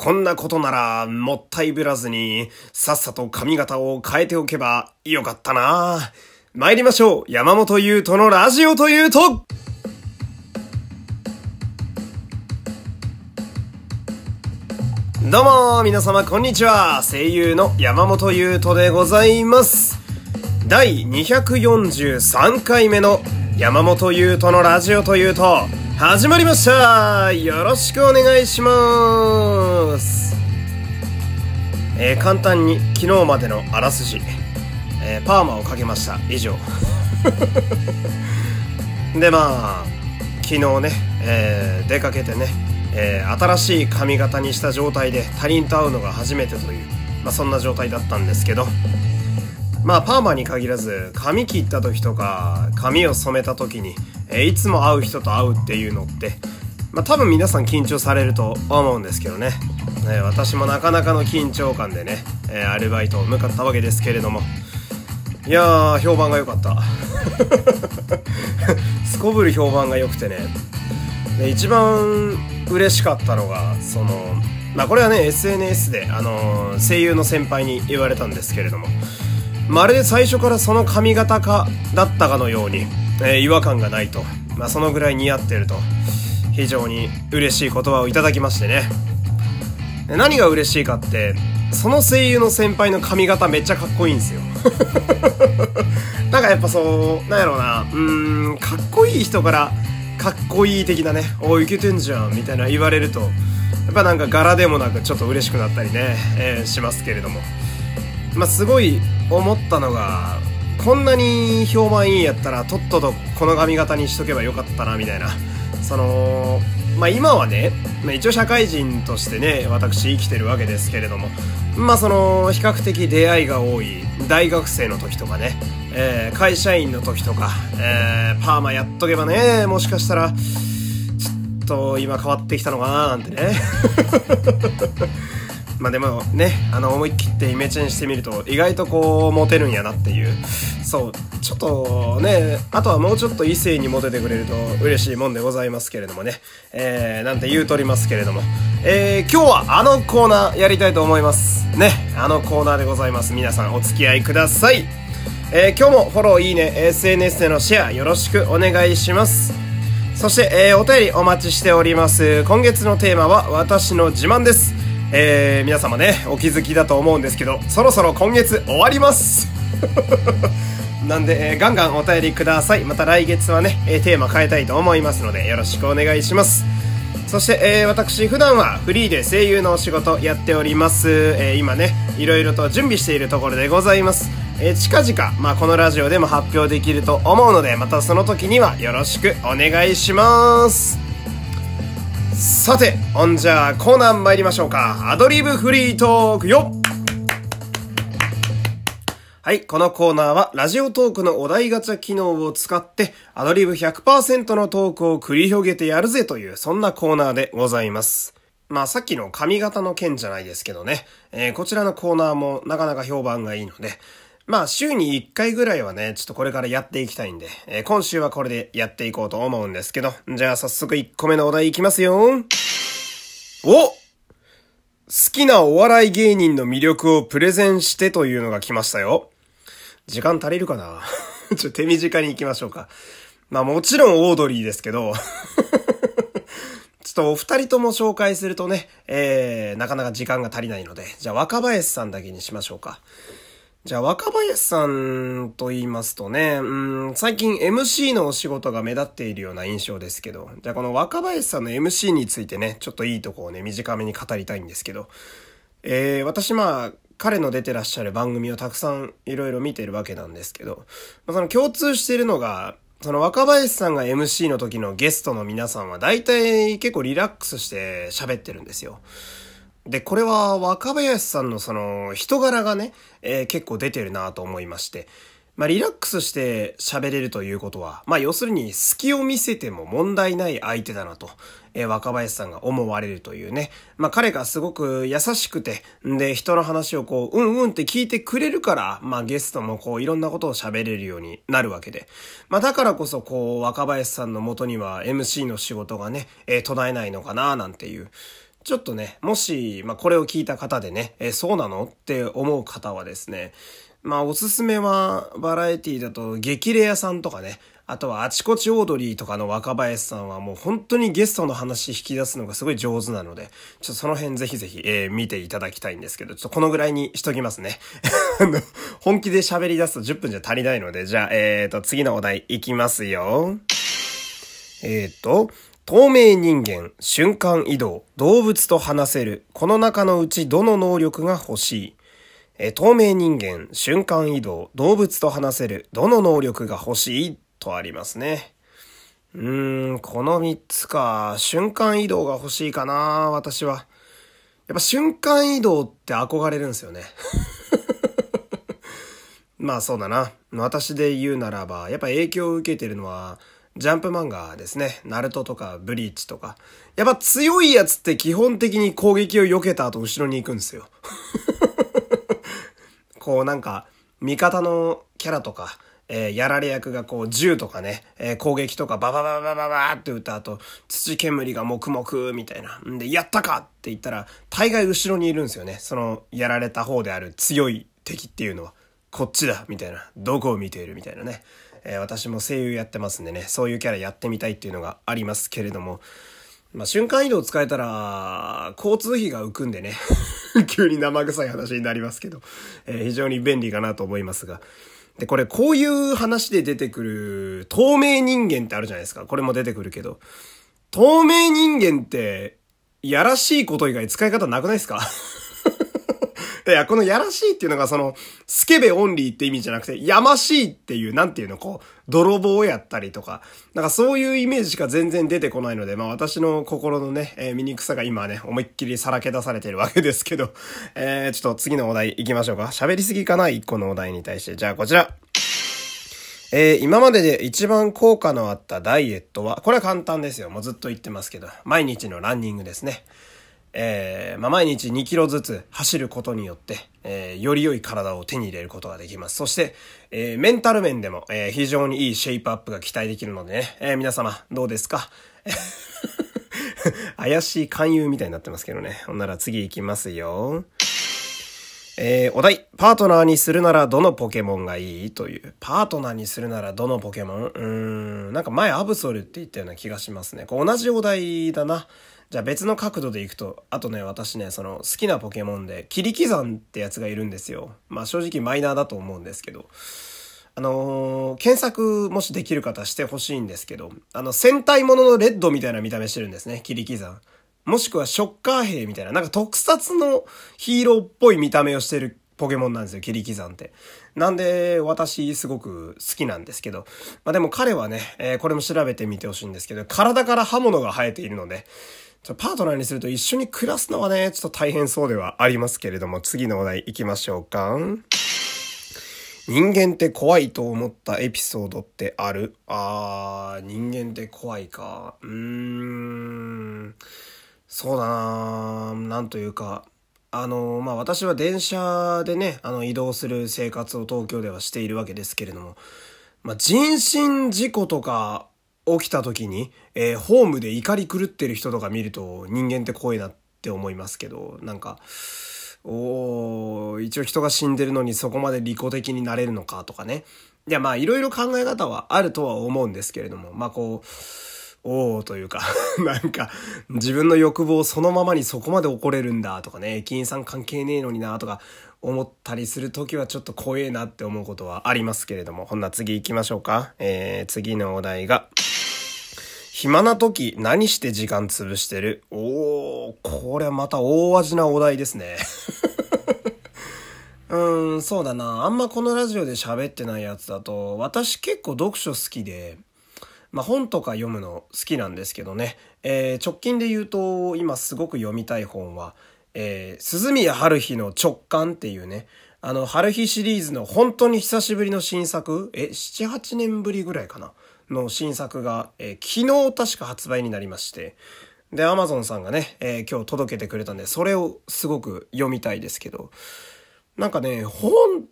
こんなことなら、もったいぶらずに、さっさと髪型を変えておけばよかったな。参りましょう。山本優斗のラジオというと、どうも、皆様、こんにちは。声優の山本優斗でございます。第243回目の山本優斗のラジオというと、始まりました。よろしくお願いします。えー、簡単に昨日までのあらすじ、えー、パーマをかけました。以上。でまあ昨日ね、えー、出かけてね、え、新しい髪型にした状態で他人と会うのが初めてという、まあ、そんな状態だったんですけど。まあパーマに限らず髪切った時とか髪を染めた時にえいつも会う人と会うっていうのって、まあ、多分皆さん緊張されると思うんですけどね、え私もなかなかの緊張感でね、えアルバイトを向かったわけですけれども。いやー評判が良かった。すこぶる評判が良くてね。で一番嬉しかったのがそのまあこれはね SNS で、あのー、声優の先輩に言われたんですけれども。まるで最初からその髪型かだったかのようにえ、違和感がないと、まあ、そのぐらい似合ってると。非常に嬉しい言葉をいただきましてね。何が嬉しいかってその声優の先輩の髪型めっちゃかっこいいんですよ。なんかやっぱそうなんやろうな。うんかっこいい人からかっこいい的なねおいけてんじゃんみたいな言われるとやっぱなんか柄でもなくちょっと嬉しくなったりね、えー、しますけれども。まあすごい思ったのがこんなに評判いいやったらとっととこの髪型にしとけばよかったなみたいな。そのまあ今はね、まあ、一応社会人としてね私生きてるわけですけれどもまあその比較的出会いが多い大学生の時とかね、えー、会社員の時とか、えー、パーマやっとけばねもしかしたらちょっと今変わってきたのかななんてね。まあでもね、あの思い切ってイメチェンしてみると意外とこうモテるんやなっていう。そう、ちょっとね、あとはもうちょっと異性にモテてくれると嬉しいもんでございますけれどもね。えー、なんて言うとりますけれども。えー、今日はあのコーナーやりたいと思います。ね、あのコーナーでございます。皆さんお付き合いください。えー、今日もフォローいいね、SNS でのシェアよろしくお願いします。そして、えー、お便りお待ちしております。今月のテーマは私の自慢です。えー、皆様ね、お気づきだと思うんですけど、そろそろ今月終わります なんで、えー、ガンガンお便りください。また来月はね、えー、テーマ変えたいと思いますので、よろしくお願いします。そして、えー、私、普段はフリーで声優のお仕事やっております。えー、今ね、いろいろと準備しているところでございます。えー、近々、まあ、このラジオでも発表できると思うので、またその時にはよろしくお願いします。さて、ほんじゃあコーナー参りましょうか。アドリブフリートークよはい、このコーナーはラジオトークのお題ガチャ機能を使ってアドリブ100%のトークを繰り広げてやるぜというそんなコーナーでございます。まあさっきの髪型の件じゃないですけどね、えー、こちらのコーナーもなかなか評判がいいので、まあ、週に1回ぐらいはね、ちょっとこれからやっていきたいんで、えー、今週はこれでやっていこうと思うんですけど、じゃあ早速1個目のお題いきますよ。お好きなお笑い芸人の魅力をプレゼンしてというのが来ましたよ。時間足りるかな？ちょ、手短に行きましょうか。まあもちろんオードリーですけど ちょっとお二人とも紹介するとね、えー、なかなか時間が足りないので、じゃあ若林さんだけにしましょうか。じゃあ若林さんと言いますとね、うん、最近 MC のお仕事が目立っているような印象ですけど、じゃあこの若林さんの MC についてね、ちょっといいとこをね、短めに語りたいんですけど、えー、私まあ、彼の出てらっしゃる番組をたくさんいろいろ見てるわけなんですけど、まあ、その共通しているのが、その若林さんが MC の時のゲストの皆さんは大体結構リラックスして喋ってるんですよ。で、これは若林さんのその人柄がね、えー、結構出てるなと思いまして、まあリラックスして喋れるということは、まあ要するに隙を見せても問題ない相手だなと、えー、若林さんが思われるというね。まあ彼がすごく優しくて、で、人の話をこう、うんうんって聞いてくれるから、まあゲストもこういろんなことを喋れるようになるわけで。まあだからこそこう若林さんの元には MC の仕事がね、えー、途絶えないのかななんていう。ちょっとね、もし、まあ、これを聞いた方でね、えそうなのって思う方はですね、まあ、おすすめは、バラエティだと、激レアさんとかね、あとは、あちこちオードリーとかの若林さんはもう本当にゲストの話引き出すのがすごい上手なので、ちょっとその辺ぜひぜひ、えー、見ていただきたいんですけど、ちょっとこのぐらいにしときますね。本気で喋り出すと10分じゃ足りないので、じゃあ、えーと、次のお題いきますよ。えーと、透明人間、瞬間移動、動物と話せる、この中のうちどの能力が欲しいえ透明人間、瞬間移動、動物と話せる、どの能力が欲しいとありますね。うーん、この3つか。瞬間移動が欲しいかな、私は。やっぱ瞬間移動って憧れるんですよね。まあそうだな。私で言うならば、やっぱ影響を受けてるのは、ジャンプ漫画ですね。ナルトとかブリーチとか。やっぱ強いやつって基本的に攻撃を避けた後後ろに行くんですよ。こうなんか、味方のキャラとか、えー、やられ役がこう銃とかね、えー、攻撃とかババババババーって撃った後、土煙が黙々みたいな。んで、やったかって言ったら、大概後ろにいるんですよね。その、やられた方である強い敵っていうのは。こっちだみたいな。どこを見ているみたいなね。えー、私も声優やってますんでね、そういうキャラやってみたいっていうのがありますけれども、まあ、瞬間移動使えたら、交通費が浮くんでね。急に生臭い話になりますけど、えー、非常に便利かなと思いますが。で、これこういう話で出てくる透明人間ってあるじゃないですか。これも出てくるけど。透明人間って、やらしいこと以外使い方なくないですか？いや、このやらしいっていうのがその、スケベオンリーって意味じゃなくて、やましいっていう、なんていうの、こう、泥棒やったりとか、なんかそういうイメージしか全然出てこないので、まあ私の心のね、えー、醜さが今ね、思いっきりさらけ出されてるわけですけど、えー、ちょっと次のお題行きましょうか。喋りすぎかな一個のお題に対して。じゃあこちら。えー、今までで一番効果のあったダイエットは、これは簡単ですよ。もうずっと言ってますけど、毎日のランニングですね。えー、まあ、毎日2キロずつ走ることによって、えー、より良い体を手に入れることができます。そして、えー、メンタル面でも、え非常にいいシェイプアップが期待できるのでね、え皆様、どうですか？怪しい勧誘みたいになってますけどね。ほんなら次行きますよ。えー、お題、パートナーにするならどのポケモンがいい？という。パートナーにするならどのポケモン？うーん、なんか前アブソルって言ったような気がしますね。こう同じお題だな。じゃあ別の角度でいくと、あとね、私ね、その好きなポケモンで、切り刻んってやつがいるんですよ。まあ正直マイナーだと思うんですけど。あのー、検索もしできる方してほしいんですけど、あの、戦隊もののレッドみたいな見た目してるんですね、切り刻ん。もしくはショッカー兵みたいな、なんか特撮のヒーローっぽい見た目をしてるポケモンなんですよ、切り刻んって。なんで、私すごく好きなんですけど。まあでも彼はね、えー、これも調べてみてほしいんですけど、体から刃物が生えているので、ちょパートナーにすると一緒に暮らすのはね、ちょっと大変そうではありますけれども、次のお題行きましょうか。人間って怖いと思ったエピソードってある？あー、人間って怖いか。うーん。そうだななんというか、あの、まあ、私は電車でね、あの、移動する生活を東京ではしているわけですけれども、まあ、人身事故とか起きた時に、えー、ホームで怒り狂ってる人とか見ると人間って怖いなって思いますけど、なんか、おー、一応人が死んでるのにそこまで利己的になれるのかとかね。いや、まあ、いろいろ考え方はあるとは思うんですけれども、まあ、こう、おおというか なんか、自分の欲望そのままにそこまで怒れるんだとかね、駅員さん関係ねえのになとか思ったりするときはちょっと怖えなって思うことはありますけれども、ほんな次行きましょうか。えー、次のお題が、暇な時何して時間潰してる？おー、これまた大味なお題ですね。うん、そうだな。あんまこのラジオで喋ってないやつだと、私結構読書好きで、まあ本とか読むの好きなんですけどね。えー、直近で言うと、今すごく読みたい本は、えー、鈴宮春日の直感っていうね、あの、春日シリーズの本当に久しぶりの新作、え、7、8年ぶりぐらいかな。の新作が、えー、昨日確か発売になりまして、で、アマゾンさんがね、えー、今日届けてくれたんで、それをすごく読みたいですけど、なんかね、本っ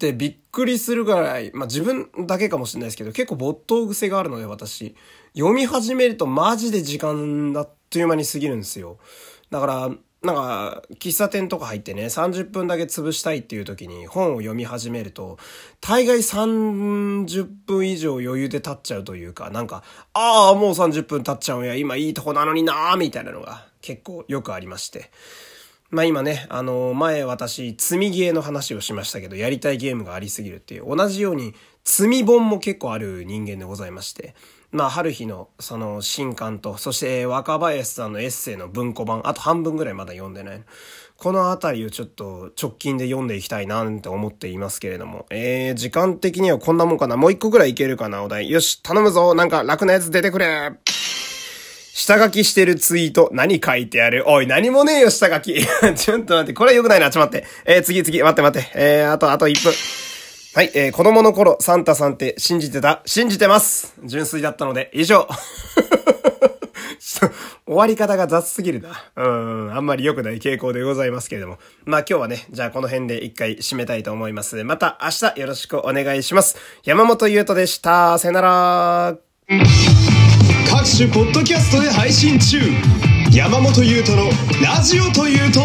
てびっくりするぐらい、まあ自分だけかもしれないですけど、結構没頭癖があるので私、読み始めるとマジで時間あっという間に過ぎるんですよ。だから、なんか、喫茶店とか入ってね、30分だけ潰したいっていう時に本を読み始めると、大概30分以上余裕で経っちゃうというか、なんか、ああ、もう30分経っちゃうんや、今いいとこなのになーみたいなのが結構よくありまして。まあ今ね、あの、前私、積みゲーの話をしましたけど、やりたいゲームがありすぎるっていう、同じように、積み本も結構ある人間でございまして。まあ、春日のその新刊と、そして若林さんのエッセイの文庫版、あと半分ぐらいまだ読んでない。このあたりをちょっと直近で読んでいきたいなって思っていますけれども。えー、時間的にはこんなもんかな。もう一個ぐらいいけるかな、お題。よし、頼むぞ。なんか楽なやつ出てくれ。下書きしてるツイート、何書いてある？おい、何もねえよ、下書き。ちょっと待って、これ良くないな、ちょっと待って。えー、次次、待って待って。えー、あと、あと1分。はい、えー、子供の頃、サンタさんって信じてた？信じてます純粋だったので、以上 終わり方が雑すぎるな。うん、あんまり良くない傾向でございますけれども。まあ今日はね、じゃあこの辺で一回締めたいと思います。また明日よろしくお願いします。山本優斗でした。さよなら。各種ポッドキャストで配信中。山本優斗のラジオというと、